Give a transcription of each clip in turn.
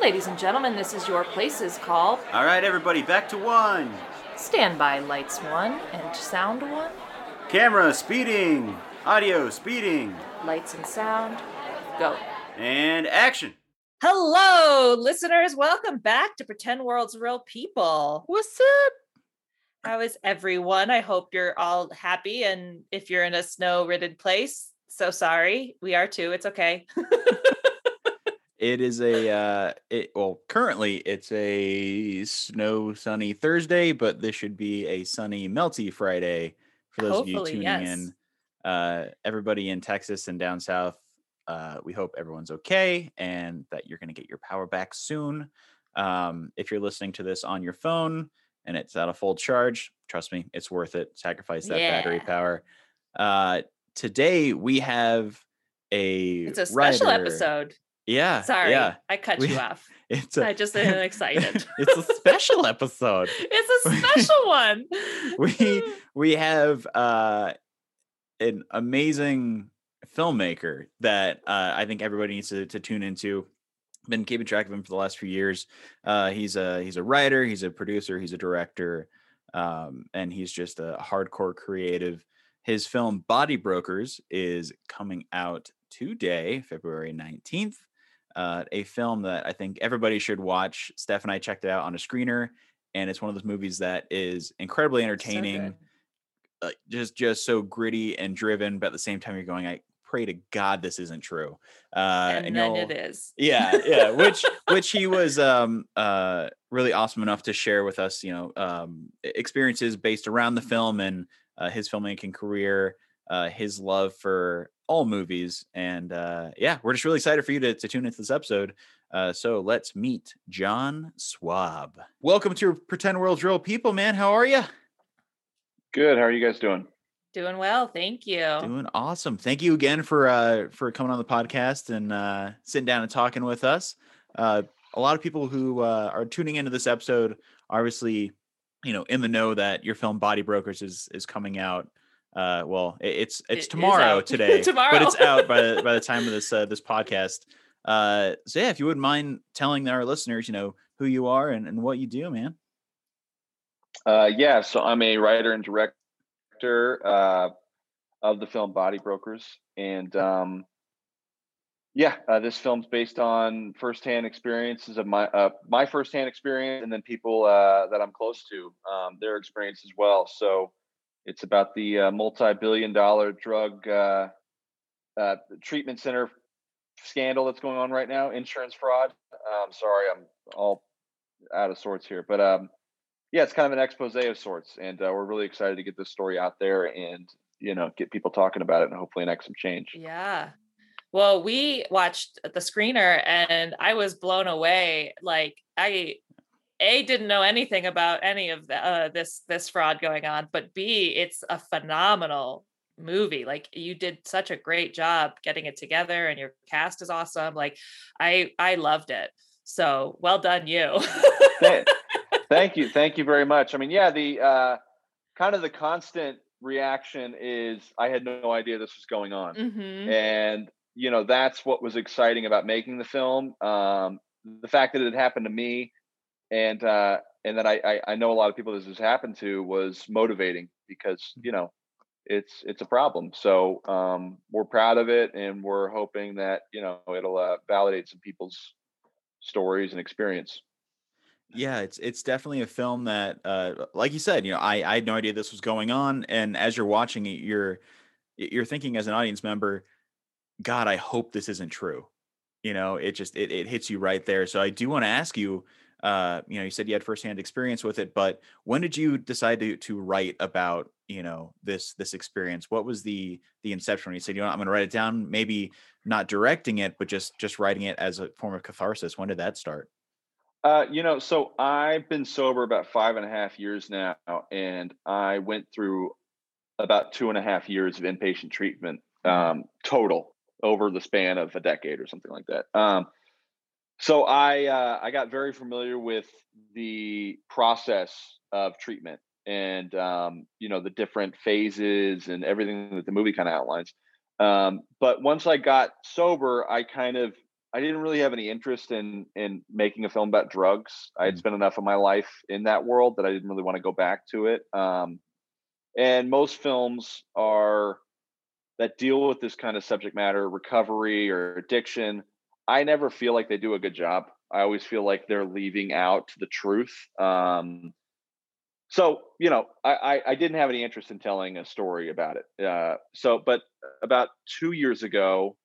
Ladies and gentlemen, this is your places call. All right, everybody, back to one. Stand by lights one and sound one. Camera speeding. Audio speeding. Lights and sound. Go. And action. Hello, listeners. Welcome back to Pretend World's Real People. What's up? How is everyone? I hope you're all happy. And if you're in a snow ridden place, so sorry. We are too. It's okay. It is a uh it well currently it's a snow sunny Thursday, but this should be a sunny melty Friday for those of you tuning yes. in. Uh everybody in Texas and down south, uh we hope everyone's okay and that you're gonna get your power back soon. Um if you're listening to this on your phone and it's at a full charge, trust me, it's worth it. Sacrifice that battery power. Uh today we have a it's a special writer- episode. Yeah. Sorry, Yeah. I cut We- you off. It's a I just am excited. it's a special episode. It's a special one. We we have uh an amazing filmmaker that uh, I think everybody needs to, to tune into. Been keeping track of him for the last few years. Uh, he's a he's a writer, he's a producer, he's a director, um, and he's just a hardcore creative. His film Body Brokers is coming out today, February nineteenth. Uh, a film that I think everybody should watch. Steph and I checked it out on a screener, and it's one of those movies that is incredibly entertaining good. uh, just just so gritty and driven, but at the same time you're going, I pray to God this isn't true. Uh, and, then it is. yeah, yeah, which which he was um uh really awesome enough to share with us, you know, um experiences based around the film and uh, his filmmaking career, uh his love for all movies and uh yeah, we're just really excited for you to, to tune into this episode. Uh so let's meet John Swab. Welcome to Pretend World's Real People, man. How are you? Good. How are you guys doing? Doing well. Thank you. Doing awesome. Thank you again for uh for coming on the podcast and uh sitting down and talking with us. Uh a lot of people who uh, are tuning into this episode obviously, you know, in the know that your film Body Brokers is is coming out uh well, it- it's It it's is tomorrow out. today. But it's out by the by the time of this uh, this podcast. Uh so yeah, if you wouldn't mind telling our listeners, you know, who you are and, and what you do, man. Uh, yeah, so I'm a writer and director uh, of the film Body Brokers, and um, yeah, uh, this film's based on firsthand experiences of my uh, my firsthand experience, and then people uh, that I'm close to, um, their experience as well. So it's about the uh, multi-billion-dollar drug uh, uh, treatment center scandal that's going on right now, insurance fraud. I'm sorry, I'm all out of sorts here, but um, yeah, it's kind of an expose of sorts, and uh, we're really excited to get this story out there and you know get people talking about it and hopefully enact some change. Yeah. Well, we watched the screener and I was blown away. Like I A didn't know anything about any of the, uh, this this fraud going on, but B it's a phenomenal movie. Like you did such a great job getting it together and your cast is awesome. Like I I loved it. So, well done you. Thank you, thank you very much. I mean, yeah, the uh, kind of the constant reaction is I had no idea this was going on. Mhm. and you know that's what was exciting about making the film um the fact that it had happened to me and uh and that I, I i know a lot of people this has happened to was motivating because you know it's it's a problem so um we're proud of it and we're hoping that you know it'll uh, validate some people's stories and experience Yeah, it's it's definitely a film that, uh, like you said, you know, I I had no idea this was going on, and as you're watching it, you're you're thinking as an audience member, God, I hope this isn't true. You know, it just it it hits you right there. So I do want to ask you, uh, you know, you said you had firsthand experience with it, but when did you decide to to write about you know this this experience? What was the the inception when you said, you know, I'm going to write it down? Maybe not directing it, but just just writing it as a form of catharsis. When did that start? Uh, you know, so I've been sober about five and a half years now, and I went through about two and a half years of inpatient treatment um, total over the span of a decade or something like that. Um, so I uh, I got very familiar with the process of treatment and um, you know the different phases and everything that the movie kind of outlines. Um, but once I got sober, I kind of I didn't really have any interest in in making a film about drugs. I had Mm. spent enough of my life in that world that I didn't really want to go back to it. Um, and most films are that deal with this kind of subject matter, recovery or addiction. I never feel like they do a good job. I always feel like they're leaving out the truth. Um, so you know, I, I I didn't have any interest in telling a story about it. Uh, so, but about two years ago,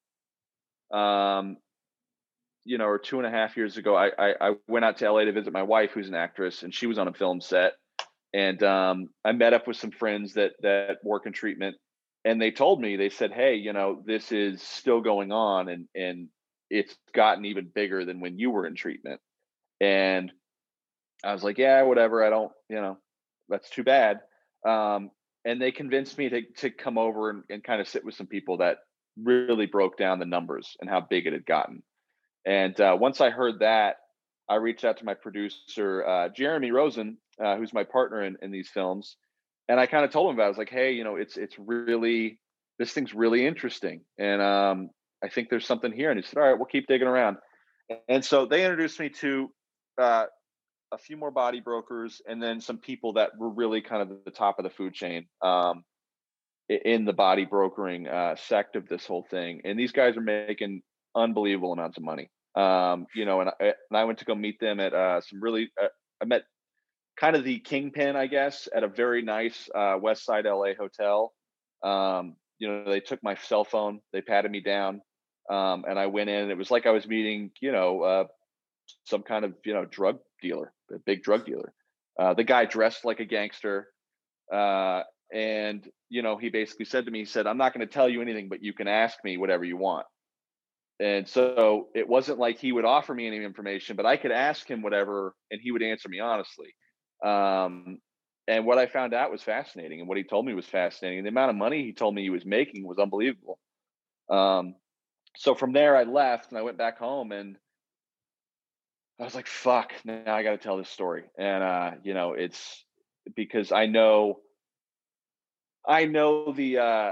um, you know, or two and a half years ago, I, I I went out to LA to visit my wife, who's an actress, and she was on a film set. And um, I met up with some friends that that work in treatment, and they told me they said, "Hey, you know, this is still going on, and and it's gotten even bigger than when you were in treatment." And I was like, "Yeah, whatever. I don't, you know, that's too bad." Um, and they convinced me to to come over and, and kind of sit with some people that really broke down the numbers and how big it had gotten. And uh, once I heard that, I reached out to my producer, uh, Jeremy Rosen, uh, who's my partner in, in these films, and I kind of told him about. it. I was like, "Hey, you know, it's it's really this thing's really interesting, and um, I think there's something here." And he said, "All right, we'll keep digging around." And so they introduced me to uh, a few more body brokers, and then some people that were really kind of the top of the food chain um, in the body brokering uh, sect of this whole thing. And these guys are making unbelievable amounts of money. Um, you know, and I, and I went to go meet them at uh, some really. Uh, I met kind of the kingpin, I guess, at a very nice uh, West Side LA hotel. Um, you know, they took my cell phone, they patted me down, um, and I went in. And it was like I was meeting, you know, uh, some kind of you know drug dealer, a big drug dealer. Uh, the guy dressed like a gangster, uh, and you know, he basically said to me, he said, "I'm not going to tell you anything, but you can ask me whatever you want." And so it wasn't like he would offer me any information, but I could ask him whatever, and he would answer me honestly. Um, and what I found out was fascinating, and what he told me was fascinating. The amount of money he told me he was making was unbelievable. Um, so from there, I left and I went back home, and I was like, "Fuck!" Now I got to tell this story, and uh, you know, it's because I know, I know the uh,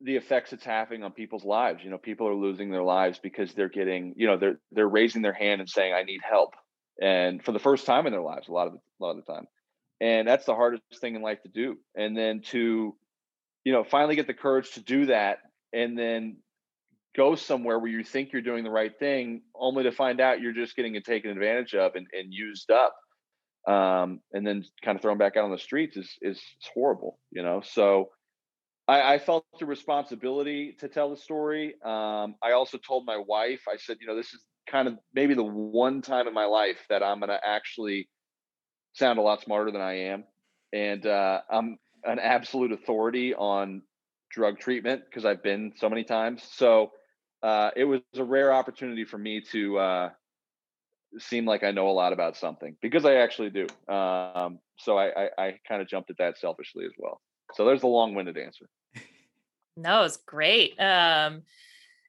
the effects it's having on people's lives. You know, people are losing their lives because they're getting, you know, they're they're raising their hand and saying, "I need help," and for the first time in their lives, a lot of a lot of the time, and that's the hardest thing in life to do. And then to, you know, finally get the courage to do that, and then go somewhere where you think you're doing the right thing, only to find out you're just getting taken advantage of and, and used up. Um, and then kind of thrown back out on the streets is is horrible, you know. So I, I felt the responsibility to tell the story. Um, I also told my wife, I said, you know, this is kind of maybe the one time in my life that I'm going to actually sound a lot smarter than I am, and uh, I'm an absolute authority on drug treatment because I've been so many times. So uh, it was a rare opportunity for me to uh, seem like I know a lot about something because I actually do. Um, so I, I, I kind of jumped at that selfishly as well. So there's the long-winded answer. No, it's great. Um,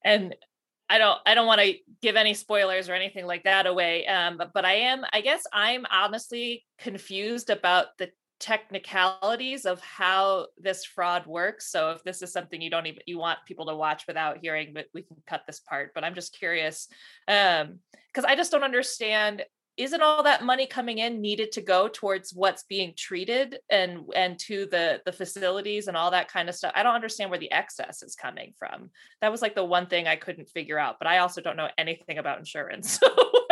and I don't I don't want to give any spoilers or anything like that away. Um, but, but I am I guess I'm honestly confused about the technicalities of how this fraud works. So if this is something you don't even you want people to watch without hearing, but we can cut this part. But I'm just curious um, because I just don't understand. Isn't all that money coming in needed to go towards what's being treated and and to the the facilities and all that kind of stuff? I don't understand where the excess is coming from. That was like the one thing I couldn't figure out. But I also don't know anything about insurance, so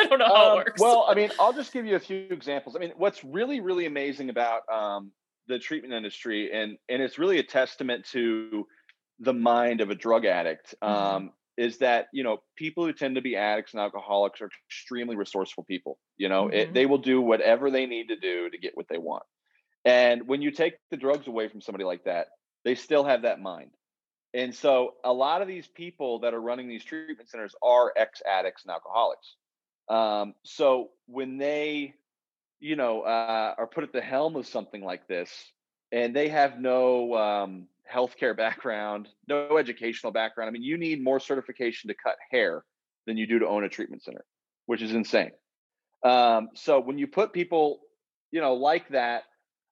I don't know how Um, it works. Well, I mean, I'll just give you a few examples. I mean, what's really, really amazing about um, the treatment industry, and and it's really a testament to the mind of a drug addict, Mhm. um, is that you know people who tend to be addicts and alcoholics are extremely resourceful people. You know, Mhm. it, they will do whatever they need to do to get what they want. And when you take the drugs away from somebody like that, they still have that mind. And so a lot of these people that are running these treatment centers are ex addicts and alcoholics. Um, so when they, you know, uh, are put at the helm of something like this, and they have no um, healthcare background, no educational background. I mean, you need more certification to cut hair than you do to own a treatment center, which is insane. Um, so when you put people, you know, like that,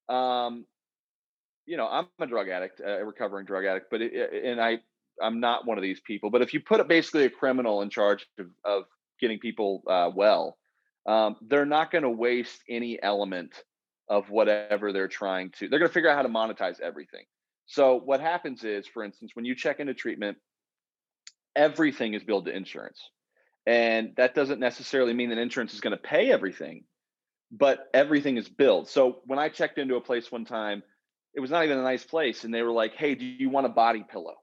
um, you know, I'm a drug addict, a recovering drug addict, but it, and I I'm not one of these people. But if you put basically a criminal in charge of, of getting people uh, well, um, they're not going to waste any element of whatever they're trying to. They're going to figure out how to monetize everything. So what happens is, for instance, when you check into treatment, everything is billed to insurance, and that doesn't necessarily mean that insurance is going to pay everything, but everything is billed. So when I checked into a place one time, it was not even a nice place, and they were like, "Hey, do you want a body pillow?"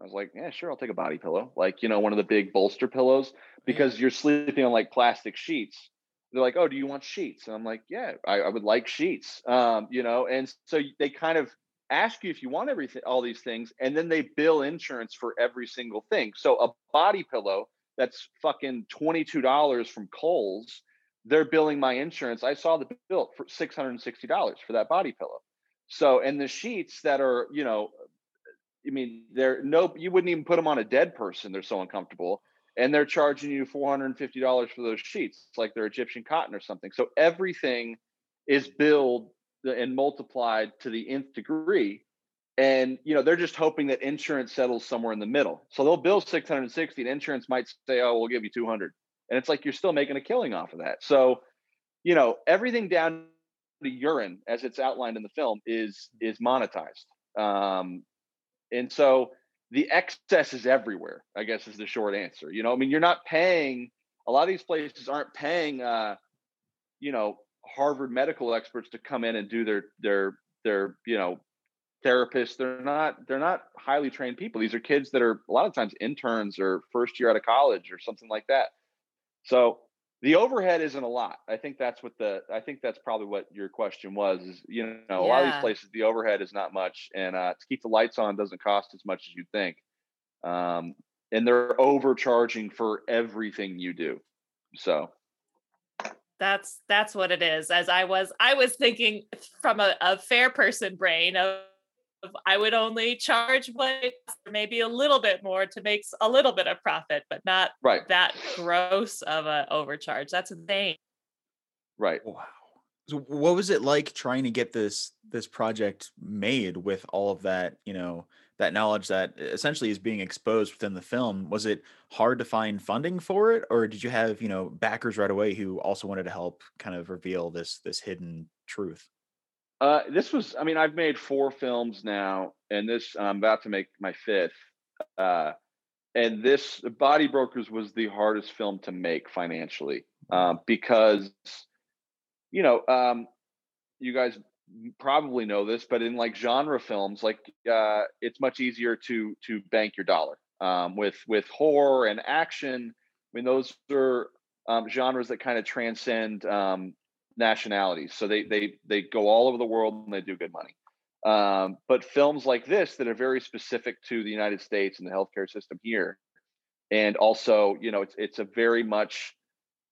I was like, "Yeah, sure, I'll take a body pillow." Like you know, one of the big bolster pillows because you're sleeping on like plastic sheets. They're like, "Oh, do you want sheets?" And I'm like, "Yeah, I, I would like sheets." Um, you know, and so they kind of ask you if you want everything, all these things, and then they bill insurance for every single thing. So a body pillow that's fucking twenty two dollars from Kohl's, they're billing my insurance. I saw the bill for six hundred and sixty dollars for that body pillow. So and the sheets that are, you know, I mean, they're no, you wouldn't even put them on a dead person. They're so uncomfortable, and they're charging you four hundred and fifty dollars for those sheets. It's like they're Egyptian cotton or something. So everything is billed and multiplied to the nth degree and you know they're just hoping that insurance settles somewhere in the middle so they'll bill 660 and insurance might say oh we'll give you 200 and it's like you're still making a killing off of that so you know everything down to urine as it's outlined in the film is is monetized um and so the excess is everywhere i guess is the short answer you know i mean you're not paying a lot of these places aren't paying uh you know Harvard medical experts to come in and do their their their you know therapists. They're not they're not highly trained people. These are kids that are a lot of times interns or first year out of college or something like that. So the overhead isn't a lot. I think that's what the I think that's probably what your question was. Is you know a lot of these places the overhead is not much, and uh, to keep the lights on doesn't cost as much as you think. Um, and they're overcharging for everything you do. So that's that's what it is as i was i was thinking from a, a fair person brain of I would only charge what maybe a little bit more to make a little bit of profit, but not right. that gross of a overcharge. That's insane. Right. Wow. So what was it like trying to get this this project made with all of that, you know, that knowledge that essentially is being exposed within the film was it hard to find funding for it or did you have you know backers right away who also wanted to help kind of reveal this this hidden truth uh, this was i mean i've made four films now and this i'm about to make my fifth uh, and this body brokers was the hardest film to make financially um, because you know um, you guys probably know this, but in like genre films, like uh, it's much easier to to bank your dollar. Um, with with horror and action, I mean those are um, genres that kind of transcend um, nationalities. So they they they go all over the world and they do good money. Um, but films like this that are very specific to the United States and the healthcare system here, and also you know it's it's a very much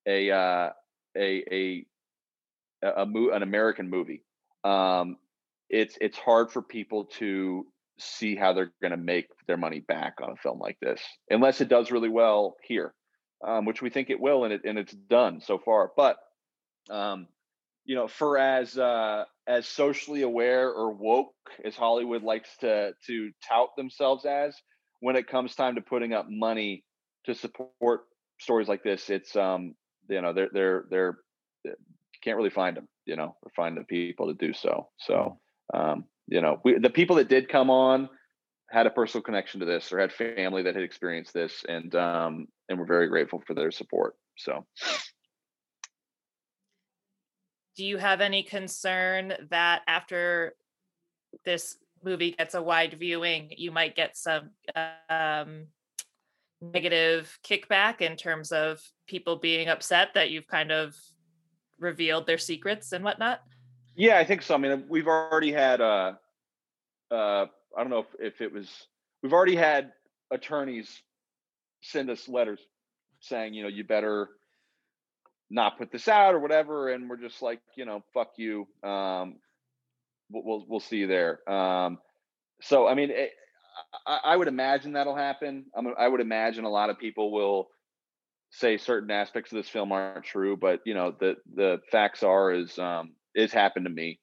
a uh, a a a, mo- an American movie um, it's it's hard for people to see how they're going to make their money back on a film like this, unless it does really well here, um, which we think it will, and it and it's done so far. But um, you know, for as uh, as socially aware or woke as Hollywood likes to to tout themselves as, when it comes time to putting up money to support stories like this, it's um, you know, they're they're they're can't really find them, you know, or find the people to do so. So, um, you know, we, the people that did come on had a personal connection to this or had family that had experienced this, and um, and we're very grateful for their support. So, do you have any concern that after this movie gets a wide viewing, you might get some um, negative kickback in terms of people being upset that you've kind of revealed their secrets and whatnot? Yeah, I think so. I mean, we've already had uh uh I don't know if, if it was we've already had attorneys send us letters saying, you know, you better not put this out or whatever and we're just like, you know, fuck you. Um we'll we'll, we'll see you there. Um so I mean, it, I, I would imagine that'll happen. I, I would imagine a lot of people will say certain aspects of this film aren't true, but you know the the facts are is um it's happened to me,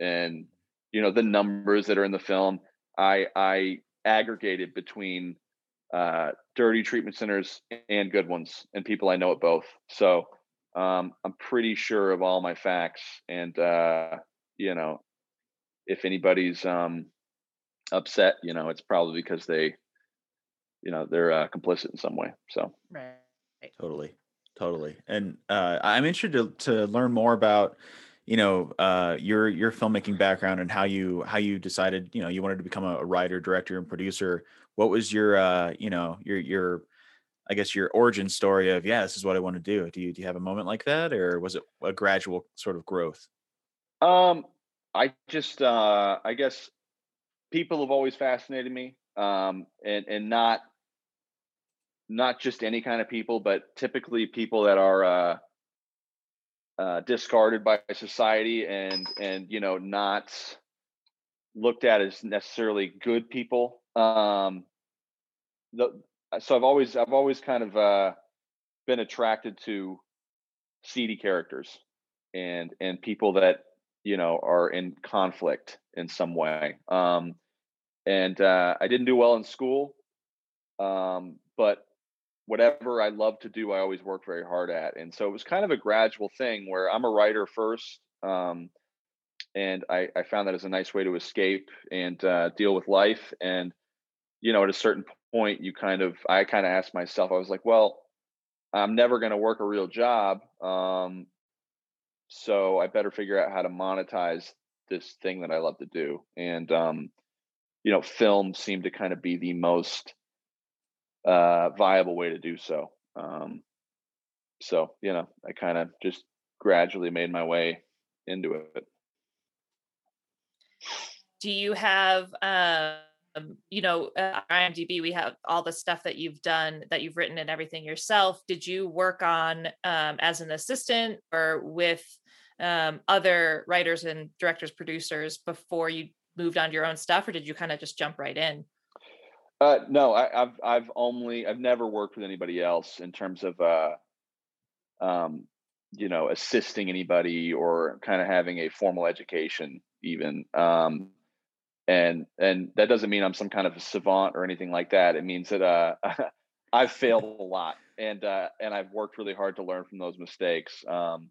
and you know the numbers that are in the film. I I aggregated between uh, dirty treatment centers and good ones, and people I know at both. So um, I'm pretty sure of all my facts, and uh, you know, if anybody's um, upset, you know, it's probably because they, you know, they're uh, complicit in some way. So Right. Totally, totally. And uh, I'm interested to to learn more about, you know, uh, your your filmmaking background and how you how you decided, you know, you wanted to become a, a writer, director, and producer. What was your, uh, you know, your your, I guess your origin story of yeah, this is what I want to do. Do you do you have a moment like that, or was it a gradual sort of growth? Um, I just, uh, I guess, people have always fascinated me, um, and and not not just any kind of people, but typically people that are uh, uh, discarded by society and and you know not looked at as necessarily good people. Um, the so I've always I've always kind of uh, been attracted to seedy characters and and people that you know are in conflict in some way um and uh i didn't do well in school um but whatever i love to do i always work very hard at and so it was kind of a gradual thing where i'm a writer first um and i i found that as a nice way to escape and uh deal with life and you know at a certain point you kind of i kind of asked myself i was like well i'm never going to work a real job um so I better figure out how to monetize this thing that I love to do. And um, you know, film seemed to kind of be the most uh, viable way to do so. Um, so you know, I kind of just gradually made my way into it. Do you have um, you know, uh, IMDb, we have all the stuff that you've done, that you've written and everything yourself. Did you work on um, as an assistant or with um, other writers and directors, producers before you moved on to your own stuff, or did you kind of just jump right in? Uh, no, I, have I've only I've never worked with anybody else in terms of uh, um, you know assisting anybody or kind of having a formal education even. Um, and and that doesn't mean I'm some kind of a savant or anything like that. It means that uh, I've failed a lot, and uh, and I've worked really hard to learn from those mistakes. Um,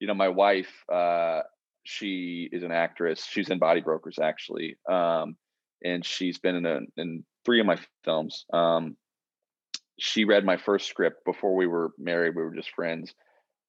you know, my wife, uh, she is an actress. She's in Body Brokers actually, um, and she's been in a, in three of my films. Um, she read my first script before we were married. We were just friends,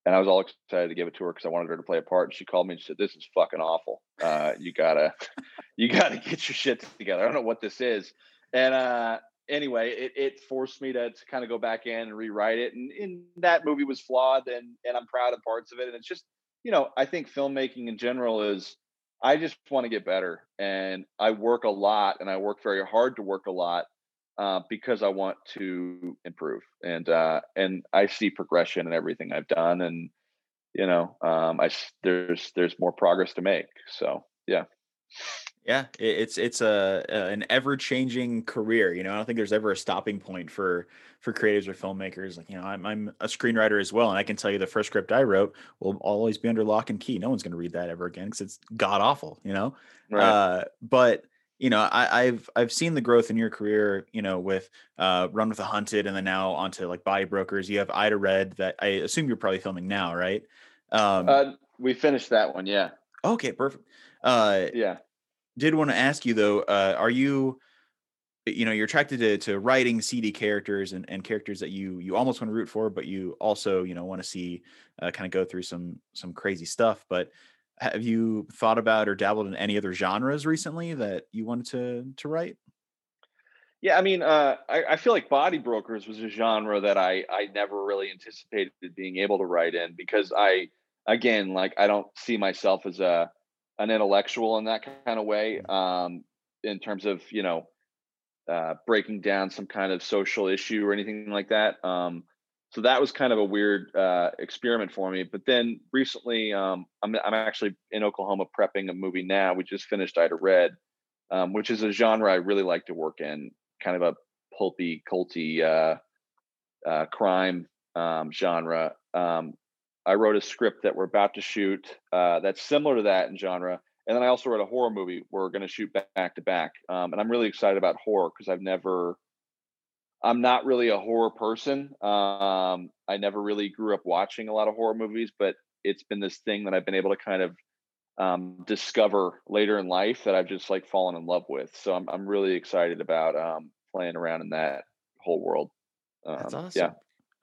and I was all excited to give it to her because I wanted her to play a part. And she called me and she said, "This is fucking awful. Uh, you gotta, you gotta get your shit together. I don't know what this is." And uh, anyway, it, it forced me to, to kind of go back in and rewrite it. And, and that movie was flawed, and and I'm proud of parts of it. And it's just, you know, I think filmmaking in general is. I just want to get better, and I work a lot, and I work very hard to work a lot uh, because I want to improve and uh, and I see progression in everything I've done, and you know, um, I there's there's more progress to make. So yeah, yeah, it's it's a, a an ever changing career. You know, I don't think there's ever a stopping point for for creatives or filmmakers. Like you know, I'm I'm a screenwriter as well, and I can tell you the first script I wrote will always be under lock and key. No one's going to read that ever again because it's god awful. You know, right. uh, but you know, I, have I've seen the growth in your career, you know, with uh, Run with the Hunted, and then now onto like Body Brokers. You have Ida Red that I assume you're probably filming now, right? Um, uh, we finished that one, yeah. Okay, perfect. Uh, yeah. Did want to ask you though, uh, are you, you know, you're attracted to, to writing seedy characters and, and characters that you you almost want to root for, but you also you know want to see uh, kind of go through some some crazy stuff, but have you thought about or dabbled in any other genres recently that you wanted to to write? Yeah, I mean, uh, I, I, feel like Body Brokers was a genre that I I never really anticipated being able to write in because I again like I don't see myself as a an intellectual in that kind of way um, in terms of you know uh, breaking down some kind of social issue or anything like that. Um, so that was kind of a weird uh, experiment for me. But then recently, um, I'm I'm actually in Oklahoma prepping a movie now. We just finished Ida Red, um, which is a genre I really like to work in, kind of a pulpy, culty uh, uh, crime um, genre. Um, I wrote a script that we're about to shoot uh, that's similar to that in genre, and then I also wrote a horror movie. We're going to shoot back to back, um, and I'm really excited about horror because I've never. I'm not really a horror person. Um, I never really grew up watching a lot of horror movies, but it's been this thing that I've been able to kind of um, discover later in life that I've just like fallen in love with. So I'm I'm really excited about um, playing around in that whole world. That's Um, awesome. Yeah,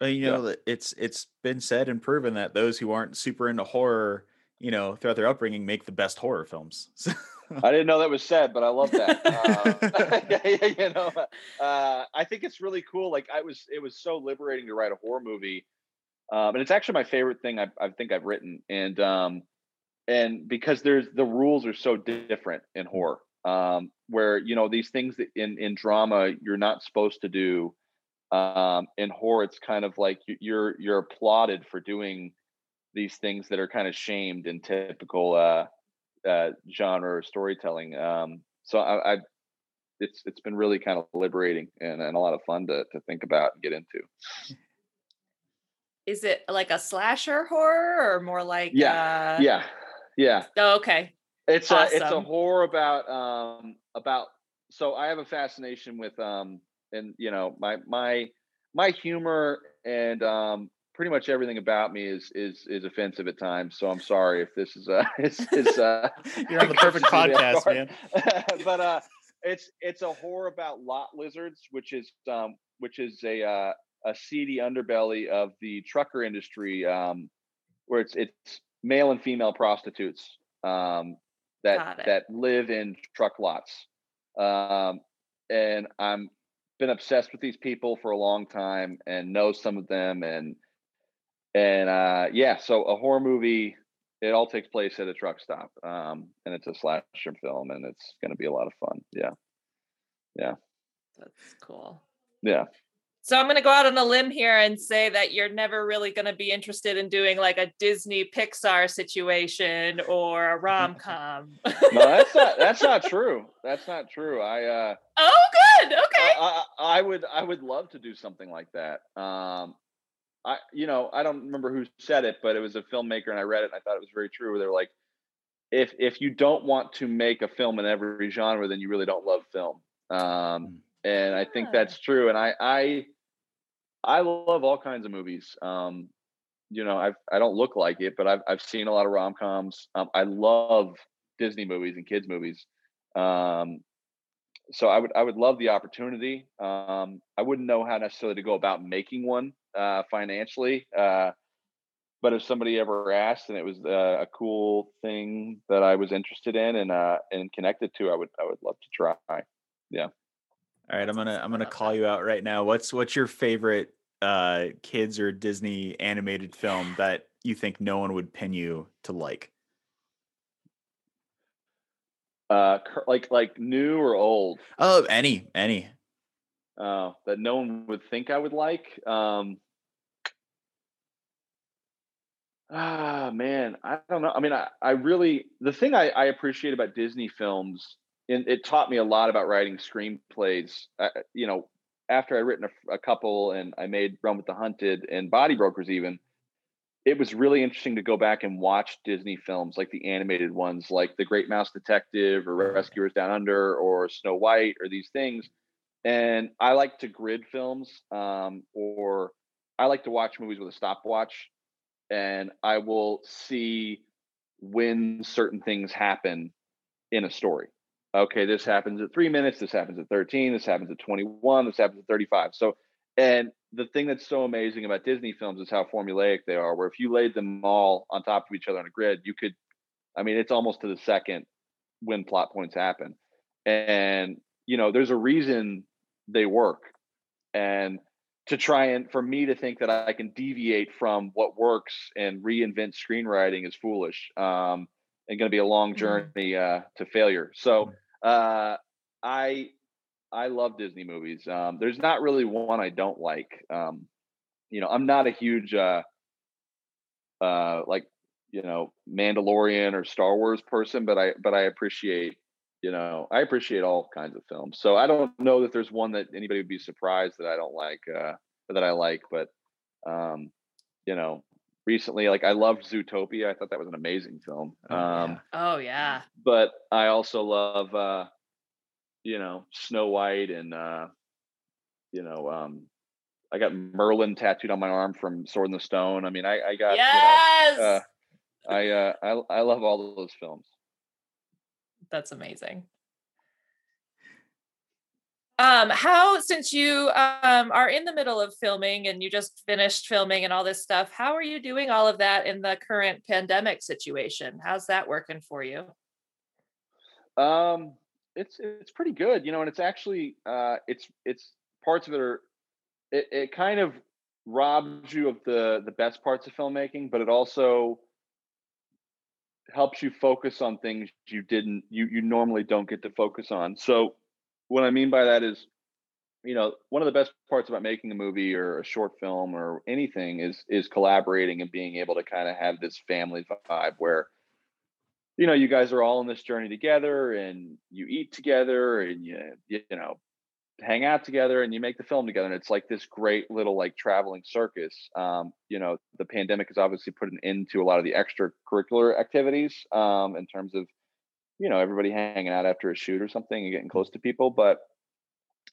Well, you know, that it's it's been said and proven that those who aren't super into horror, you know, throughout their upbringing, make the best horror films. I didn't know that was said, but I love that. Yeah, you know, uh, I think it's really cool. Like I was, it was so liberating to write a horror movie, um, and it's actually my favorite thing I, I think I've written. And um, and because there's the rules are so different in horror, um, where you know these things that in in drama you're not supposed to do. Um, in horror, it's kind of like you- you're you're applauded for doing these things that are kind of shamed in typical uh, uh, genre or storytelling. Um, so I, I, it's it's been really kind of liberating and, and a lot of fun to to think about and get into. Is it like a slasher horror or more like Yeah, uh Yeah, yeah. Oh, okay. It's a it's a horror about um about. So I have a fascination with um and you know my my my humor and um pretty much everything about me is is is offensive at times. So I'm sorry if this is uh is, is uh You're on the perfect podcast, man. but uh it's it's a horror about lot lizards which is um which is a uh, a seedy underbelly of the trucker industry um where it's it's male and female prostitutes um that that live in truck lots um and i'm been obsessed with these people for a long time and know some of them and and uh yeah so a horror movie it all takes place at a truck stop um and it's a slasher film and it's going to be a lot of fun yeah yeah, That's cool. yeah So I'm going to go out on a limb here and say that you're never really going to be interested in doing like a Disney Pixar situation or a rom com. no that's not that's not true that's not true i uh oh, good. Okay. I, I, I would I would love to do something like that. Um, I you know I don't remember who said it, but it was a filmmaker, and I read it. and I thought it was very true. Where they're like, if if you don't want to make a film in every genre, then you really don't love film. Um, and I think that's true. And I I I love all kinds of movies. Um, you know, I've I don't look like it, but I've I've seen a lot of rom coms. Um, I love Disney movies and kids movies. Um, so I would I would love the opportunity. Um, I wouldn't know how necessarily to go about making one uh, financially, uh, but if somebody ever asked and it was uh, a cool thing that I was interested in and uh, and connected to, I would I would love to try. Yeah. All right, I'm gonna I'm gonna call you out right now. What's what's your favorite uh kids or Disney animated film that you think no one would pin you to like? Uh, like like new or old Oh, any, any. Uh, that no one would think I would like. Um, ah, man, I don't know. I mean, I, I really the thing I, I appreciate about Disney films, and it taught me a lot about writing screenplays. Uh, you know, after I'd written a, a couple and I made Run with the Hunted and Body Brokers, even it was really interesting to go back and watch Disney films like the animated ones, like The Great Mouse Detective or Rescuers Down Under or Snow White or these things and I like to grid films, um, or I like to watch movies with a stopwatch, and I will see when certain things happen in a story. Okay, this happens at three minutes. This happens at thirteen. This happens at twenty-one. This happens at thirty-five. So, and the thing that's so amazing about Disney films is how formulaic they are. Where if you laid them all on top of each other on a grid, you could, I mean, it's almost to the second when plot points happen, and you know, there's a reason they work. And to try and for me to think that i can deviate from what works and reinvent screenwriting is foolish um and going to be a long Mhm. journey uh to failure. So uh i i love disney movies. Um there's not really one i don't like. Um you know i'm not a huge uh uh like you know mandalorian or star wars person but i but i appreciate you know i appreciate all kinds of films so i don't know that there's one that anybody would be surprised that i don't like uh that i like but um you know recently. Like I loved Zootopia. I thought that was an amazing film. Oh, um, yeah. Oh yeah. but I also love, uh, you know, Snow White and, uh, you know, um, I got Merlin tattooed on my arm from Sword in the Stone. I mean, I, I got, yes. you know, uh, I, uh, I, I love all of those films. That's amazing. Um, how since you um are in the middle of filming and you just finished filming and all this stuff, how are you doing all of that in the current pandemic situation? How's that working for you? Um, it's it's pretty good, you know, and it's actually uh, it's it's parts of it are it, it kind of robs you of the the best parts of filmmaking, but it also helps you focus on things you didn't you you normally don't get to focus on. So what I mean by that is, you know, one of the best parts about making a movie or a short film or anything is is collaborating and being able to kind of have this family vibe where you know you guys are all in this journey together and you eat together and you you know hang out together and you make the film together and it's like this great little like traveling circus um, you know the pandemic has obviously put an end to a lot of the extracurricular activities um, in terms of you know everybody hanging out after a shoot or something and getting close to people but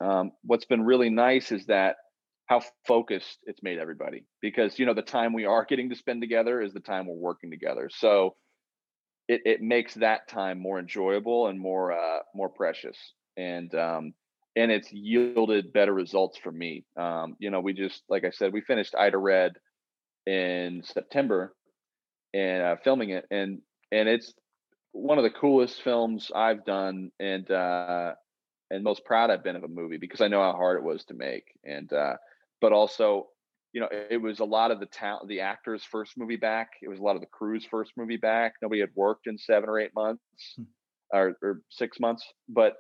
um, what's been really nice is that how focused it's made everybody because you know the time we are getting to spend together is the time we're working together so it, it makes that time more enjoyable and more uh, more precious and um, and it's yielded better results for me. Um, you know we just like i said we finished ida red in september and uh, filming it and and it's one of the coolest films I've done and uh and most proud I've been of a movie because I know how hard it was to make and uh but also you know it was a lot of the talent the actors first movie back. It was a lot of the crew's first movie back. Nobody had worked in 7 or 8 months Hmm. or, or 6 months but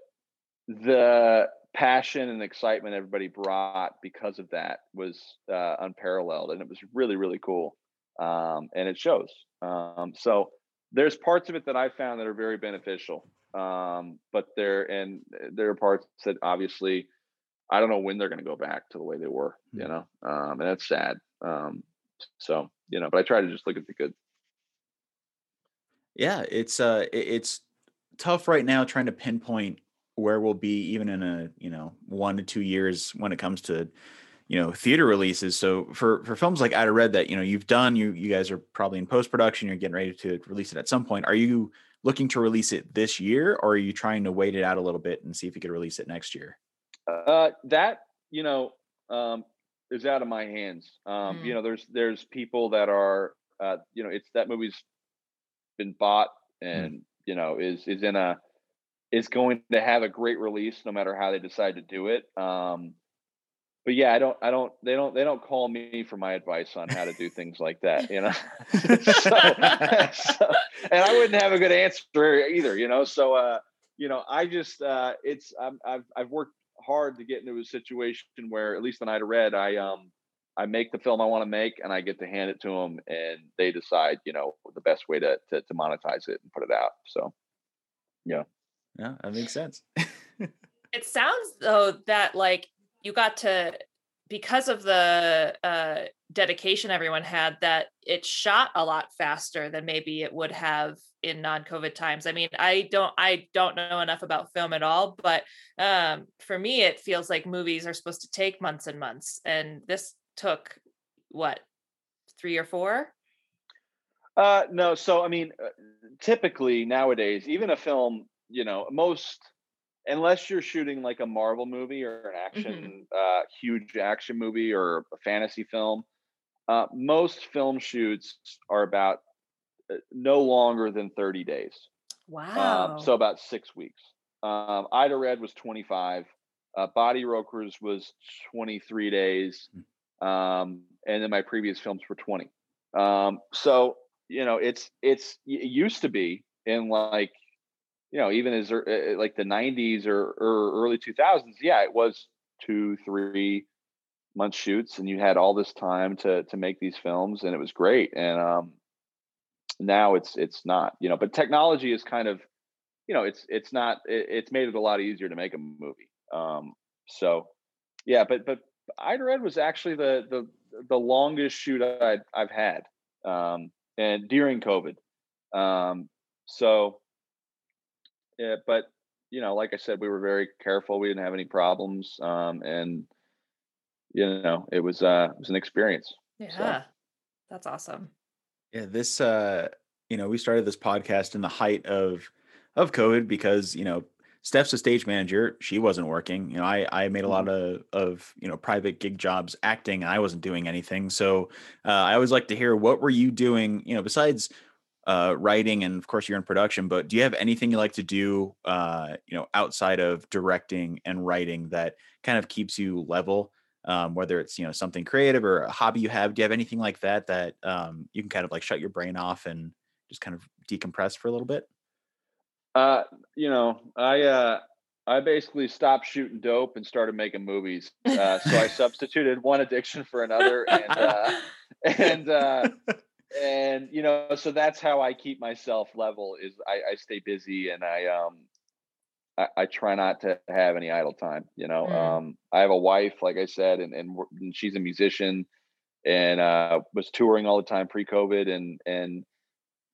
the passion and excitement everybody brought because of that was uh unparalleled and it was really really cool um and it shows um so there's parts of it that I found that are very beneficial. Um, but there and there are parts that obviously I don't know when they're going to go back to the way they were, you know, um, and that's sad. Um, so you know, but I try to just look at the good. Yeah, it's uh it's tough right now trying to pinpoint where we'll be even in a, you know, 1 to 2 years when it comes to you know theater releases so for for films like Ida Red that you know you've done you you guys are probably in post production you're getting ready to release it at some point are you looking to release it this year or are you trying to wait it out a little bit and see if you could release it next year Uh, that you know um, is out of my hands. Um, Mm. You know, there's there's people that are uh, you know it's that movie's been bought and you know is is in a is going to have a great release no matter how they decide to do it. Um, but yeah, I don't I don't they don't they don't call me for my advice on how to do things like that. You know, so, so- and I wouldn't have a good answer either. You know, so uh, you know, I just uh, it's I'm, I've I've worked hard to get into a situation where at least on Ida Red, I um I make the film I want to make and I get to hand it to them and they decide you know the best way to to, to monetize it and put it out. So yeah that makes sense It sounds though that like you got to because of the uh dedication everyone had that it shot a lot faster than maybe it would have in non-covid times. I mean, I don't I don't know enough about film at all, but um for me it feels like movies are supposed to take months and months and this took what 3 or 4? Uh, no. So, I mean, uh, typically nowadays, even a film, you know, most, unless you're shooting like a Marvel movie or an action, uh, huge action movie or a fantasy film, uh, most film shoots are about uh, no longer than 30 days. Wow. Um, so about six weeks. Um, Ida Red was 25. Uh, Body Brokers was 23 days. Um, and then my previous films were 20. Um, so, you know, it's, it's, it used to be in like, you know, even as ear- uh, like the 90s or, or early 2000s, yeah, it was two, three month shoots and you had all this time to, to make these films and it was great. And, um, now it's, it's not, you know, but technology is kind of, you know, it's, it's not, it, it's made it a lot easier to make a movie. Um, so yeah, but, but Ida Red was actually the, the, the longest shoot I'd, I've had. um, and during COVID. Um, so, yeah, but you know, like I said, we were very careful. We didn't have any problems, um, and you know, it was uh, it was an experience. Yeah. So. That's awesome. Yeah, this uh, you know, we started this podcast in the height of of COVID because, you know, Steph's a stage manager. She wasn't working. You know, I I made a lot Mm-hmm. of of you know private gig jobs acting, and I wasn't doing anything. So uh, I always like to hear what were you doing. You know, besides uh, writing, and of course you're in production. But do you have anything you like to do? Uh, you know, outside of directing and writing that kind of keeps you level. Um, whether it's you know something creative or a hobby you have, do you have anything like that that um, you can kind of like shut your brain off and just kind of decompress for a little bit? Uh, you know, I uh, I basically stopped shooting dope and started making movies. Uh, so I substituted one addiction for another, and uh, and uh, and you know, so that's how I keep myself level. Is I, I stay busy and I um I, I try not to have any idle time. You know, Mm. um, I have a wife, like I said, and and, and she's a musician, and uh, was touring all the time pre-COVID, and and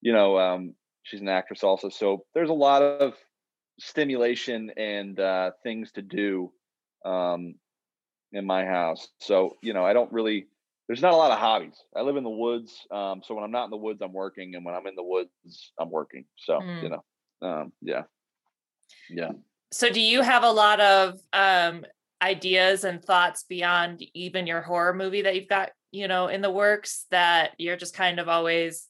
you know, um, she's an actress also. So there's a lot of stimulation and uh, things to do um, in my house. So you know, I don't really. There's not a lot of hobbies. I live in the woods, um, so when I'm not in the woods, I'm working, and when I'm in the woods, I'm working. So Mm. you know, um, yeah, yeah. So do you have a lot of um ideas and thoughts beyond even your horror movie that you've got, you know, in the works that you're just kind of always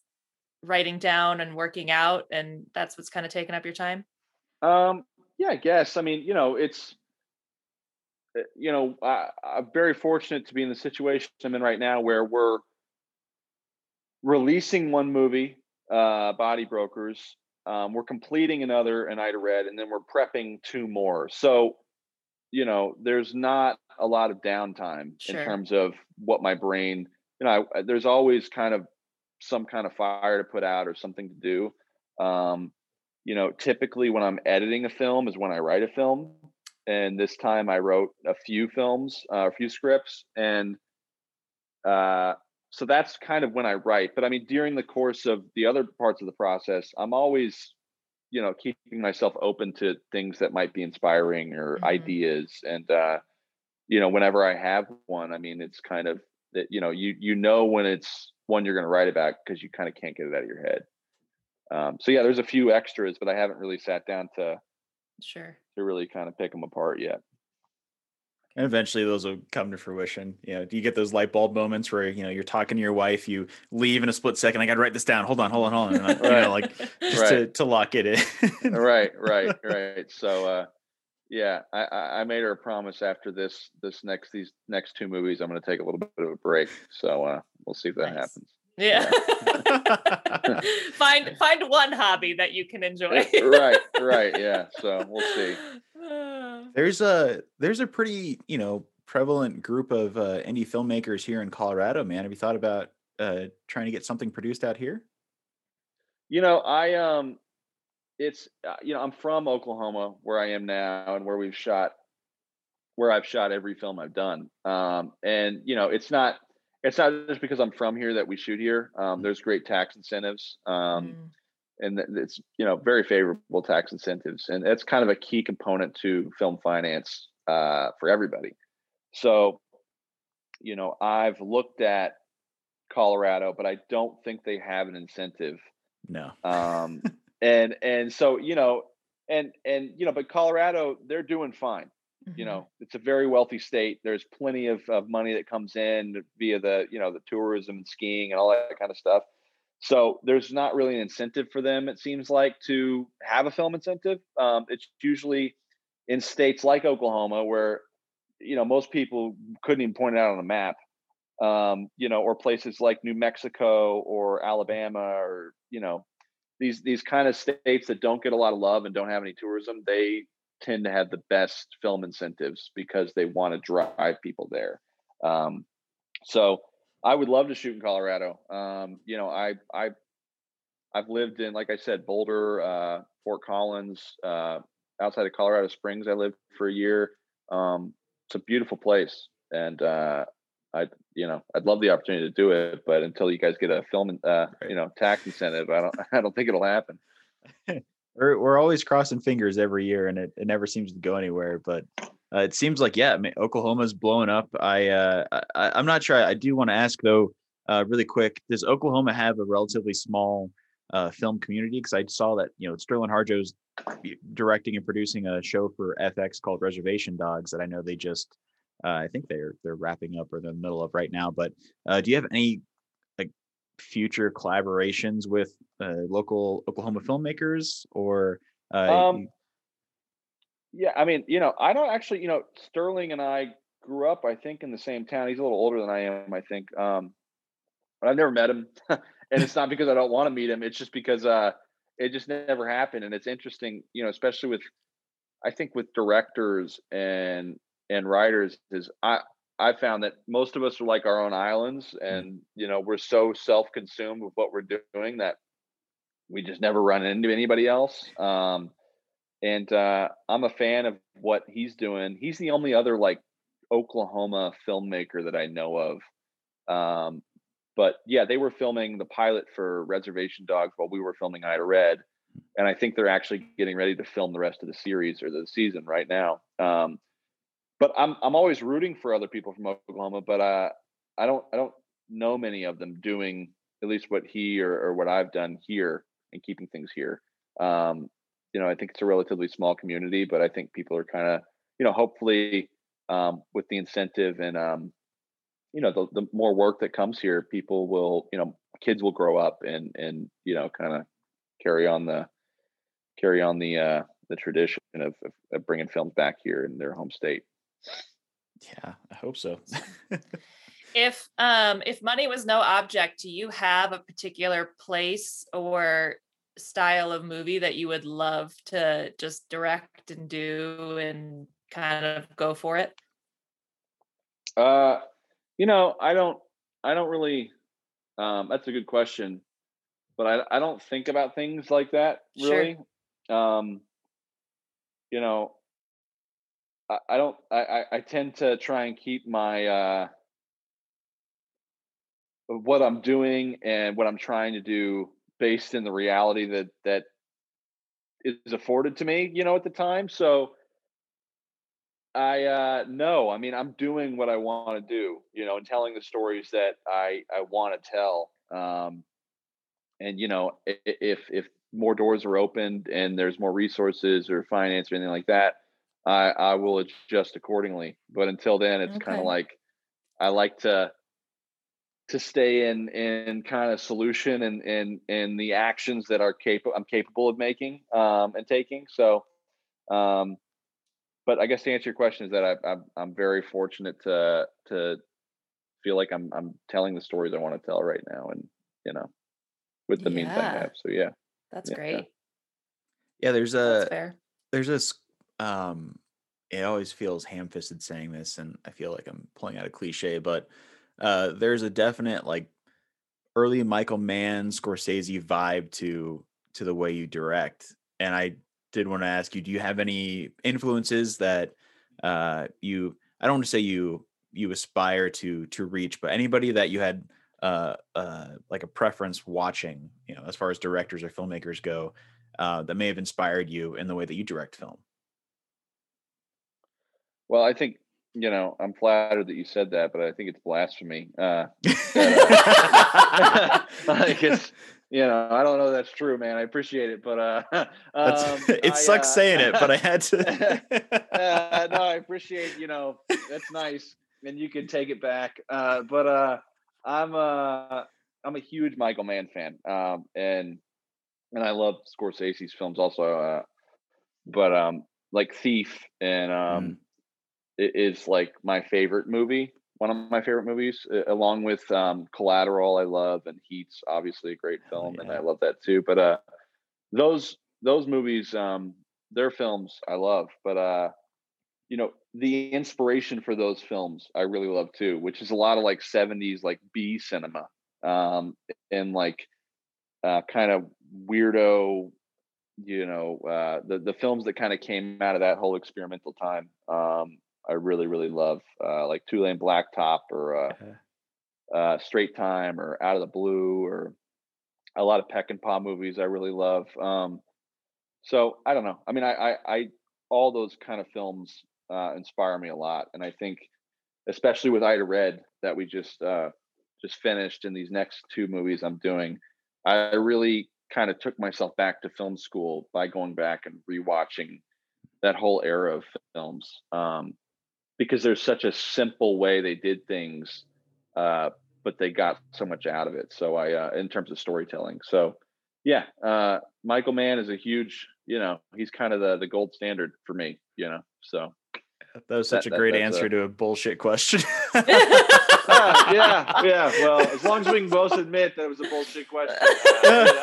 writing down and working out and that's what's kind of taking up your time? Um, yeah, I guess. I mean, you know, it's, you know, I, I'm very fortunate to be in the situation I'm in right now where we're releasing one movie, uh, Body Brokers. Um, we're completing another, An Ida Red, and then we're prepping two more. So, you know, there's not a lot of downtime Sure. in terms of what my brain, you know, I, there's always kind of some kind of fire to put out or something to do. Um, you know, typically when I'm editing a film is when I write a film. And this time I wrote a few films, uh, a few scripts, and uh, so that's kind of when I write. But I mean, during the course of the other parts of the process, I'm always, you know, keeping myself open to things that might be inspiring or Mhm. ideas. And uh, you know, whenever I have one, I mean, it's kind of that you know, you you know when it's one you're going to write about because you kind of can't get it out of your head. Um, so yeah, there's a few extras, but I haven't really sat down to Sure. to really kind of pick them apart yet. And eventually those will come to fruition. You know, do you get those light bulb moments where, you know, you're talking to your wife, you leave in a split second. I got to write this down. Hold on, hold on, hold on. And, like, You know, like just to, to lock it in. right, right, right. So uh yeah, I, I I made her a promise after this this next these next two movies I'm gonna take a little bit of a break. So uh we'll see if that Nice. happens. Yeah. find find one hobby that you can enjoy. right, right, yeah. So we'll see. there's a there's a pretty, you know, prevalent group of uh, indie filmmakers here in Colorado, man. Have you thought about uh, trying to get something produced out here? You know, I um it's uh, you know, I'm from Oklahoma where I am now and where we've shot where I've shot every film I've done. Um and you know, it's not it's not just because I'm from here that we shoot here. Um there's great tax incentives. Um Mm, and it's you know very favorable tax incentives and it's kind of a key component to film finance uh, for everybody so you know i've looked at colorado but i don't think they have an incentive No. um, and and so you know and and you know but colorado they're doing fine you mhm. know it's a very wealthy state. There's plenty of, of money that comes in via the you know the tourism and skiing and all that kind of stuff. So there's not really an incentive for them it seems like to have a film incentive. Um, it's usually in states like oklahoma where you know most people couldn't even point it out on a map. Um, you know or places like new mexico or alabama or you know these these kind of states that don't get a lot of love and don't have any tourism they tend to have the best film incentives because they want to drive people there. Um, so I would love to shoot in Colorado. Um, you know, I I I've lived in, like I said, Boulder, uh, Fort Collins, uh, outside of Colorado Springs. I lived for a year. Um, it's a beautiful place, and uh, I you know, I'd love the opportunity to do it, but until you guys get a film, uh, Right. you know, tax incentive, I don't, I don't think it'll happen. we're, we're always crossing fingers every year and it, it never seems to go anywhere but uh, it seems like yeah I mean, oklahoma's blowing up. I uh I, i'm not sure. I do want to ask though uh really quick does oklahoma have a relatively small uh film community? Because i saw that you know sterling harjo's directing and producing a show for fx called reservation dogs that i know they just uh, i think they're they're wrapping up or they're in the middle of right now but uh do you have any future collaborations with uh, local Oklahoma filmmakers or uh, Um, Yeah, I mean, you know, I don't actually, you know, Sterling and I grew up, I think, in the same town. He's a little older than I am, I think. Um, but I've never met him, and it's not because I don't want to meet him. It's just because uh, it just never happened. And it's interesting, you know, especially with, I think, with directors and and writers, is I I found that most of us are like our own islands, and you know, we're so self-consumed with what we're doing that we just never run into anybody else. Um, and uh, I'm a fan of what he's doing. He's the only other like Oklahoma filmmaker that I know of. Um, but yeah, they were filming the pilot for Reservation Dogs while we were filming Ida Red, and I think they're actually getting ready to film the rest of the series or the season right now. Um, but I'm I'm always rooting for other people from Oklahoma, but uh, I don't I don't know many of them doing at least what he or, or what I've done here and keeping things here. Um, you know, I think it's a relatively small community, but I think people are kind of, you know, hopefully um, with the incentive and, um, you know, the, the more work that comes here, people will, you know, kids will grow up and, and, you know, kind of carry on the, carry on the, uh, the tradition of, of, of bringing films back here in their home state. Yeah i hope so if um if money was no object do you have a particular place or style of movie that you would love to just direct and do and kind of go for it Uh, you know, I don't, I don't really. Um, that's a good question, but I, I don't think about things like that Sure. really. Um, you know, I, I don't. I, I tend to try and keep my uh, what I'm doing and what I'm trying to do based in the reality that that is afforded to me. You know, at the time, so. I uh no, I mean I'm doing what I want to do, you know, and telling the stories that I I want to tell. Um and you know, if if more doors are opened and there's more resources or finance or anything like that, I I will adjust accordingly. But until then, it's kind of like I like to to stay in in kind of solution and and and the actions that are capable I'm capable of making um and taking. So um but I guess to answer your question is that I, I'm I'm very fortunate to to feel like I'm I'm telling the stories I want to tell right now, and you know, with the means I have. So yeah, that's Yeah. great yeah there's a there's this um it always feels ham-fisted saying this and i feel like i'm pulling out a cliche but uh there's a definite like early michael mann scorsese vibe to to the way you direct and i did want to ask you do you have any influences that uh you i don't want to say you you aspire to to reach but anybody that you had uh uh like a preference watching you know as far as directors or filmmakers go uh, that may have inspired you in the way that you direct film. Well, I think you know I'm flattered that you said that, but I think it's blasphemy. Uh, like it's you know I don't know if that's true, man. I appreciate it, but uh, um, it I, sucks uh, saying it, but I had to. uh, no, I appreciate you know that's nice, and you can take it back. Uh, but uh, I'm uh, I'm a huge Michael Mann fan, um, and and I love Scorsese's films also. Uh, but um, like Thief and um, it is like my favorite movie. One of my favorite movies, along with um, Collateral, I love, and Heat's obviously a great film, and yeah. I love that too. But uh, those those movies, um, they're films I love. But uh, you know, the inspiration for those films I really love too, which is a lot of like '70s like B cinema, um, and like uh, kind of weirdo, you know, uh, the the films that kind of came out of that whole experimental time. Um, I really really love uh, like Two Lane Blacktop or uh, uh, Straight Time or Out of the Blue or a lot of Peckinpah movies I really love. Um, so I don't know. I mean, I, I, I all those kind of films uh, inspire me a lot, and I think, especially with Ida Red that we just uh, just finished, and these next two movies I'm doing, I really kind of took myself back to film school by going back and rewatching that whole era of films um, because there's such a simple way they did things uh, but they got so much out of it. So i uh, in terms of storytelling. So yeah uh, michael mann is a huge you know he's kind of the the gold standard for me you know so. That was such That- a great that's answer a- to a bullshit question. Ah, yeah yeah well as long as we can both admit that it was a bullshit question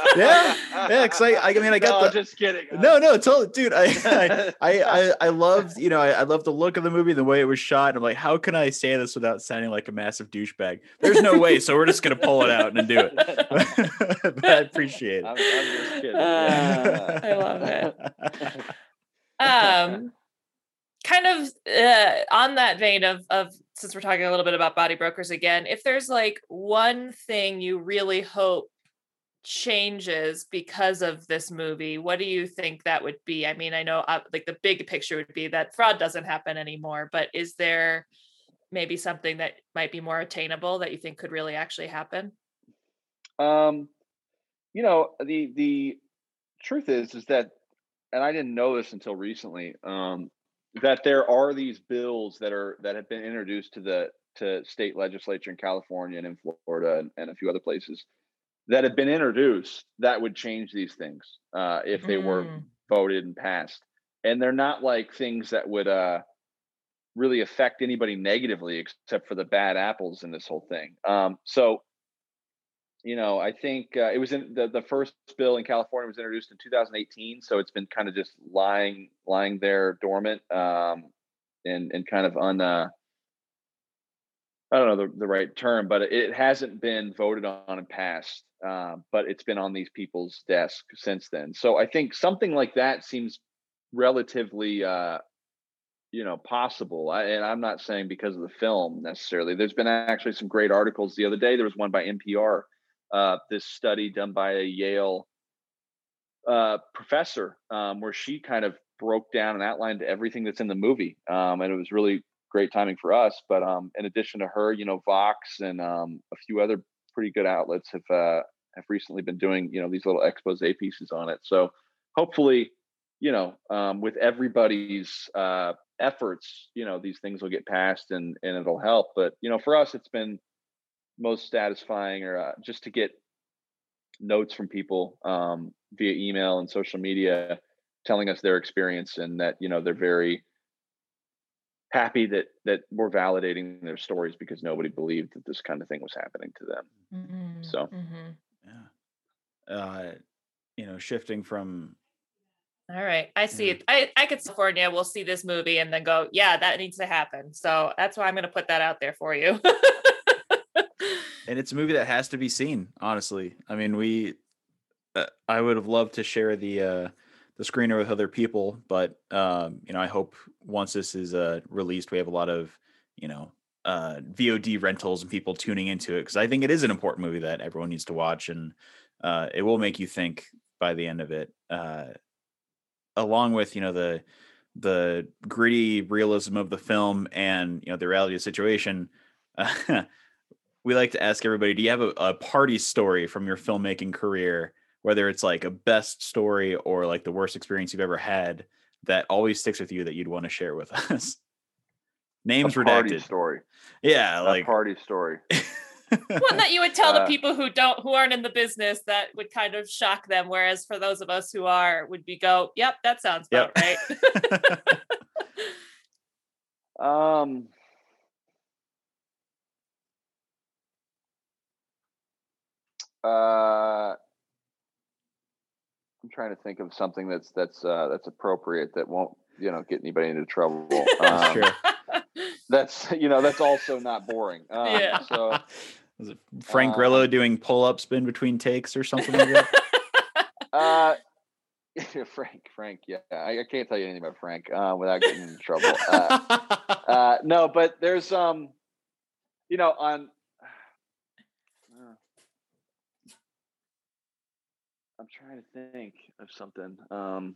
yeah, yeah. Because I, I mean, I got no, the. just kidding No, no, totally, dude. I, I, I, I, I loved, you know, I, I love the look of the movie, the way it was shot. And I'm like, how can I say this without sounding like a massive douchebag? There's no way, so we're just gonna pull it out and do it. but I appreciate I'm, it. I'm just kidding Uh, I love it. um kind of uh, on that vein of of since we're talking a little bit about body brokers again if there's like one thing you really hope changes because of this movie what do you think that would be? I mean i know uh, like the big picture would be that fraud doesn't happen anymore but is there maybe something that might be more attainable that you think could really actually happen? Um, you know, the the truth is is that, and I didn't know this until recently, um, that there are these bills that are that have been introduced to the to state legislature in California and in Florida and, and a few other places that have been introduced that would change these things uh, if they were Mm. voted and passed. And they're not like things that would uh, really affect anybody negatively, except for the bad apples in this whole thing. Um, so, you know, I think uh, it was in the, the first bill in California was introduced in 2018, so it's been kind of just lying lying there dormant um, and and kind of un. I don't know the, the right term, but it hasn't been voted on and passed. Uh, but it's been on these people's desk since then. So I think something like that seems relatively, uh, you know, possible. I, and I'm not saying because of the film necessarily. There's been actually some great articles the other day. There was one by NPR. Uh, this study done by a Yale uh, professor, um, where she kind of broke down and outlined everything that's in the movie, um, and it was really great timing for us. But um, in addition to her, you know, Vox and um, a few other pretty good outlets have uh, have recently been doing you know these little expose pieces on it. So hopefully, you know, um, with everybody's uh, efforts, you know, these things will get passed and and it'll help. But you know, for us, it's been most satisfying or uh, just to get notes from people um, via email and social media telling us their experience and that you know they're very happy that that we're validating their stories because nobody believed that this kind of thing was happening to them Mhm, So. mhm. Yeah. Uh, you know, shifting from All right. I see Yeah. it. I, I could California. We'll see this movie and then go, yeah, that needs to happen. So that's why I'm going to put that out there for you. and it's a movie that has to be seen honestly i mean we uh, i would have loved to share the uh the screener with other people but um you know i hope once this is uh released we have a lot of you know uh vod rentals and people tuning into it because i think it is an important movie that everyone needs to watch and uh it will make you think by the end of it uh along with you know the the gritty realism of the film and you know the reality of the situation we like to ask everybody do you have a, a party story from your filmmaking career whether it's like a best story or like the worst experience you've ever had that always sticks with you that you'd want to share with us names a party redacted story yeah a like party story One that you would tell the Uh, people who don't, who aren't in the business, that would kind of shock them. Whereas for those of us who are, would be go, yep, that sounds about Yep. right. um uh i'm trying to think of something that's that's uh that's appropriate that won't you know get anybody into trouble um, Sure. that's you know that's also not boring um, Yeah. so Was it frank grillo Um, doing pull-ups in between takes or something like that Uh, Frank, Frank, yeah, I, I can't tell you anything about Frank uh, without getting in trouble. Uh, uh, no, but there's um, you know, on I'm trying to think of something. Um,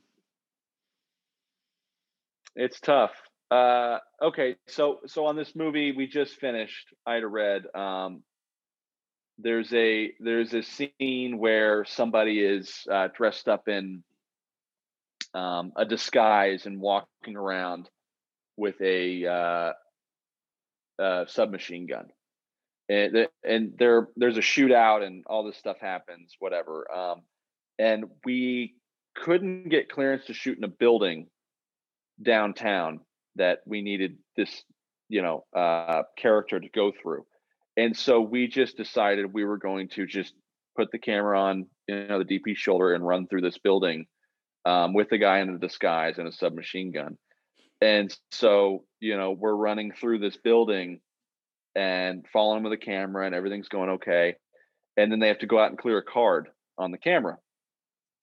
it's tough. Uh, okay, so so on this movie we just finished, Ida Red. Um, there's a there's a scene where somebody is uh, dressed up in um, a disguise and walking around with a uh, uh, submachine gun, and and there there's a shootout and all this stuff happens, whatever. Um, and we couldn't get clearance to shoot in a building downtown that we needed this you know uh, character to go through. And so we just decided we were going to just put the camera on you know the dp shoulder and run through this building um, with a guy in a disguise and a submachine gun. And so you know we're running through this building and following with the camera and everything's going okay. And then they have to go out and clear a card on the camera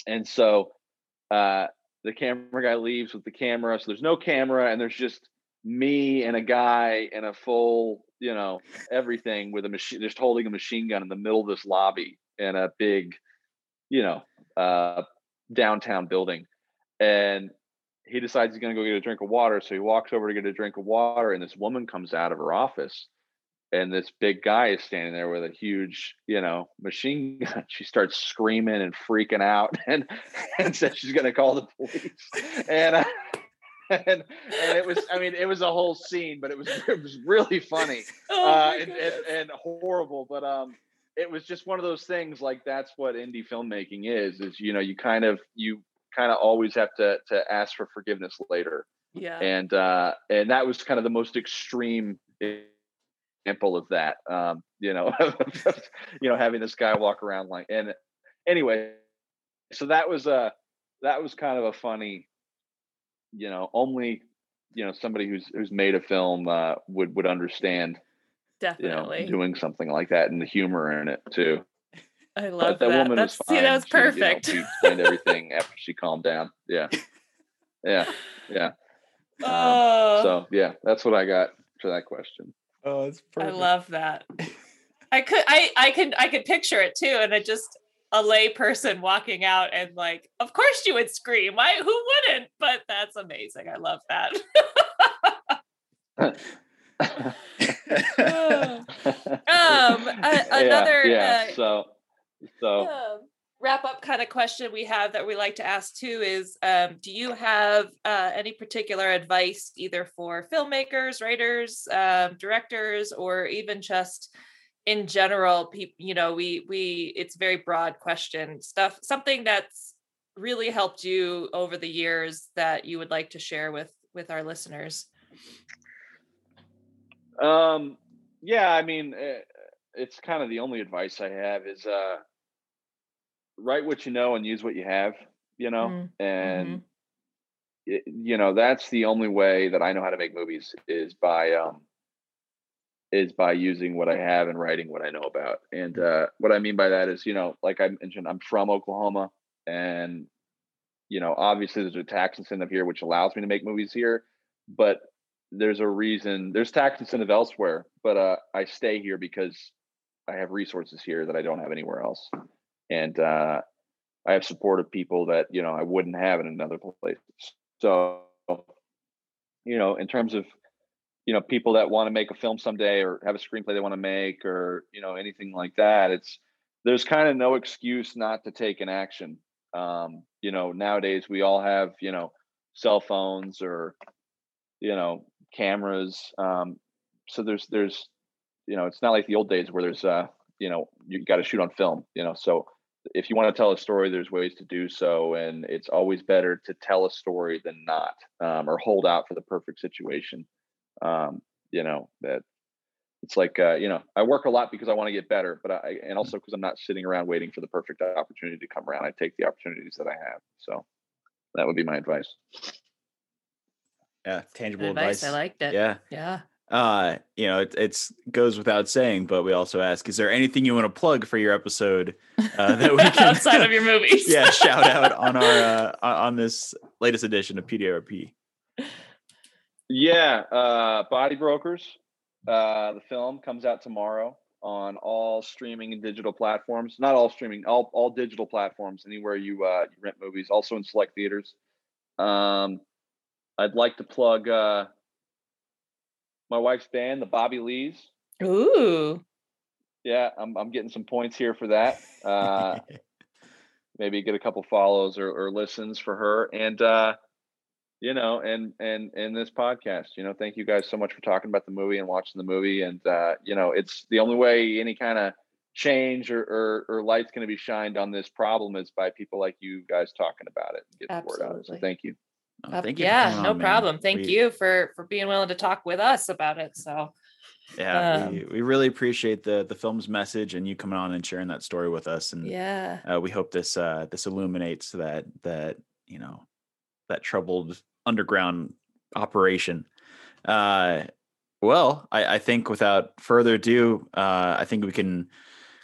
and so uh, the camera guy leaves with the camera. So there's no camera, and there's just me and a guy in a full, you know, everything with a machine, just holding a machine gun in the middle of this lobby in a big, you know, uh, downtown building. And he decides he's going to go get a drink of water. So he walks over to get a drink of water, and this woman comes out of her office and this big guy is standing there with a huge, you know, machine gun. She starts screaming and freaking out, and and says she's going to call the police. And, uh, and and it was, I mean, it was a whole scene, but it was it was really funny oh uh, and, and, and horrible. But um, it was just one of those things. Like that's what indie filmmaking is. Is you know, you kind of you kind of always have to to ask for forgiveness later. Yeah. And uh, and that was kind of the most extreme example of that. Um, you know, you know, having this guy walk around like, and anyway, so that was a that was kind of a funny, you know, only you know somebody who's who's made a film uh, would would understand. Definitely you know, doing something like that and the humor in it too. I love that. that. woman That's, was fine. See, that was perfect. She, you know, explained everything after she calmed down. Yeah, yeah, yeah. Um, oh. so yeah, that's what I got for that question. Oh, it's perfect. I love that. I could I I can I could picture it too, and it just a lay person walking out and like, of course you would scream. Why who wouldn't? But that's amazing. I love that. um a, another yeah, yeah. Uh, so so um, wrap up kind of question we have that we like to ask too is um, do you have uh, any particular advice either for filmmakers writers um, directors or even just in general people you know we we it's very broad question stuff something that's really helped you over the years that you would like to share with with our listeners? Um yeah i mean eh, it's kind of the only advice i have is uh write what you know and use what you have you know mm-hmm. and mm-hmm. it, you know that's the only way that i know how to make movies is by um is by using what i have and writing what i know about and uh what i mean by that is you know like i mentioned i'm from oklahoma and you know obviously there's a tax incentive here which allows me to make movies here but there's a reason there's tax incentive elsewhere but uh i stay here because i have resources here that i don't have anywhere else and uh, I have supportive people that you know I wouldn't have in another place. So, you know, in terms of you know people that want to make a film someday or have a screenplay they want to make or you know anything like that, it's there's kind of no excuse not to take an action. Um, you know, nowadays we all have you know cell phones or you know cameras. Um, so there's there's you know it's not like the old days where there's uh you know you got to shoot on film you know so if you want to tell a story there's ways to do so and it's always better to tell a story than not um, or hold out for the perfect situation. Um, you know that it's like uh, you know i work a lot because i want to get better but i and also because i'm not sitting around waiting for the perfect opportunity to come around. I take the opportunities that i have so that would be my advice. Yeah tangible advice. advice. i liked it. Yeah. Yeah uh you know it it's goes without saying but we also ask is there anything you want to plug for your episode uh, that we can outside of your movies yeah shout out on our uh, on this latest edition of pdrp yeah uh body brokers uh the film comes out tomorrow on all streaming and digital platforms. Not all streaming, all all digital platforms. Anywhere you uh, you rent movies, also in select theaters. Um, I'd like to plug uh, my wife's band, the Bobby Lees. Ooh. Yeah, I'm I'm getting some points here for that. Uh, maybe get a couple follows or, or listens for her, and uh, you know, and and and this podcast. You know, thank you guys so much for talking about the movie and watching the movie. And uh, you know, it's the only way any kind of change or, or, or light's going to be shined on this problem is by people like you guys talking about it and getting the word out. So thank you. Oh, thank you yeah, no on, man. problem. Thank We- you for for being willing to talk with us about it. So Yeah, Um, we, we really appreciate the the film's message and you coming on and sharing that story with us. And yeah. uh, we hope this uh, this illuminates that that you know that troubled underground operation. Uh, well, I, I think without further ado, uh, I think we can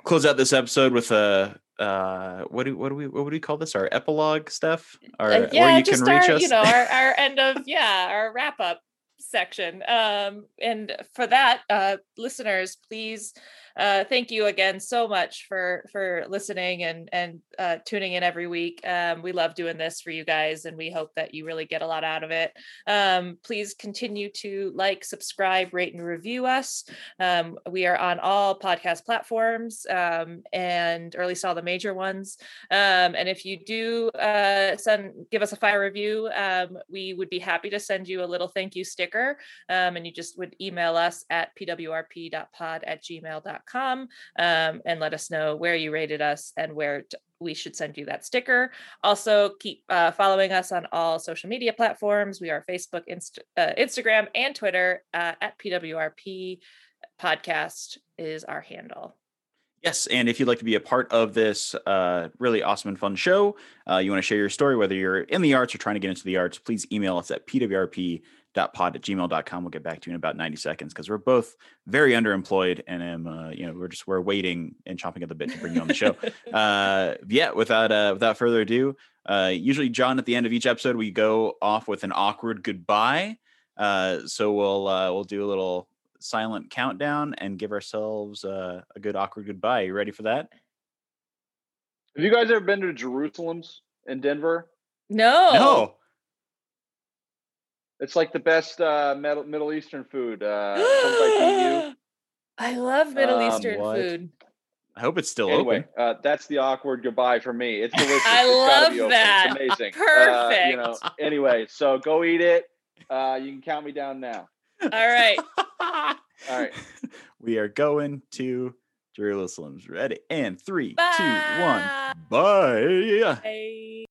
close out this episode with a uh, what do what do we what would we call this? Our epilogue stuff, or Uh, yeah, you just can reach our, us. you know, our, our end of yeah, our wrap up section. Um, and for that, uh, listeners, please uh, thank you again so much for for listening and and uh, tuning in every week. Um, we love doing this for you guys, and we hope that you really get a lot out of it. Um, please continue to like, subscribe, rate, and review us. Um, we are on all podcast platforms, um, and or at least all the major ones. Um, and if you do uh, send give us a five review, um, we would be happy to send you a little thank you sticker. And you just would email us at pwrp.pod at gmail.com um, and let us know where you rated us and where t- we should send you that sticker. Also, keep uh, following us on all social media platforms. We are Facebook, Inst- uh, Instagram, and Twitter uh, at PWRP podcast is our handle. Yes, and if you'd like to be a part of this uh, really awesome and fun show, uh, you want to share your story, whether you're in the arts or trying to get into the arts, please email us at pwrp.pod at gmail.com. We'll get back to you in about 90 seconds because we're both very underemployed and um, uh, you know, we're just we're waiting and chomping at the bit to bring you on the show. uh, yeah, without uh, without further ado, uh, usually John at the end of each episode we go off with an awkward goodbye. Uh, so we'll uh, we'll do a little silent countdown and give ourselves uh, a good awkward goodbye. You ready for that? Have you guys ever been to Jerusalem's in Denver? no. No. It's like the best uh, Middle Middle Eastern food. Uh, comes by PU. I love Middle Um, Eastern what? food. I hope it's still Anyway, open. uh, that's the awkward goodbye for me. It's delicious. I It's love that. It's amazing. Uh, you know. Anyway, so go eat it. Uh, you can count me down now. All right. All right. we are going to Jerusalem's ready. And three, two, one. Bye. Bye. Bye.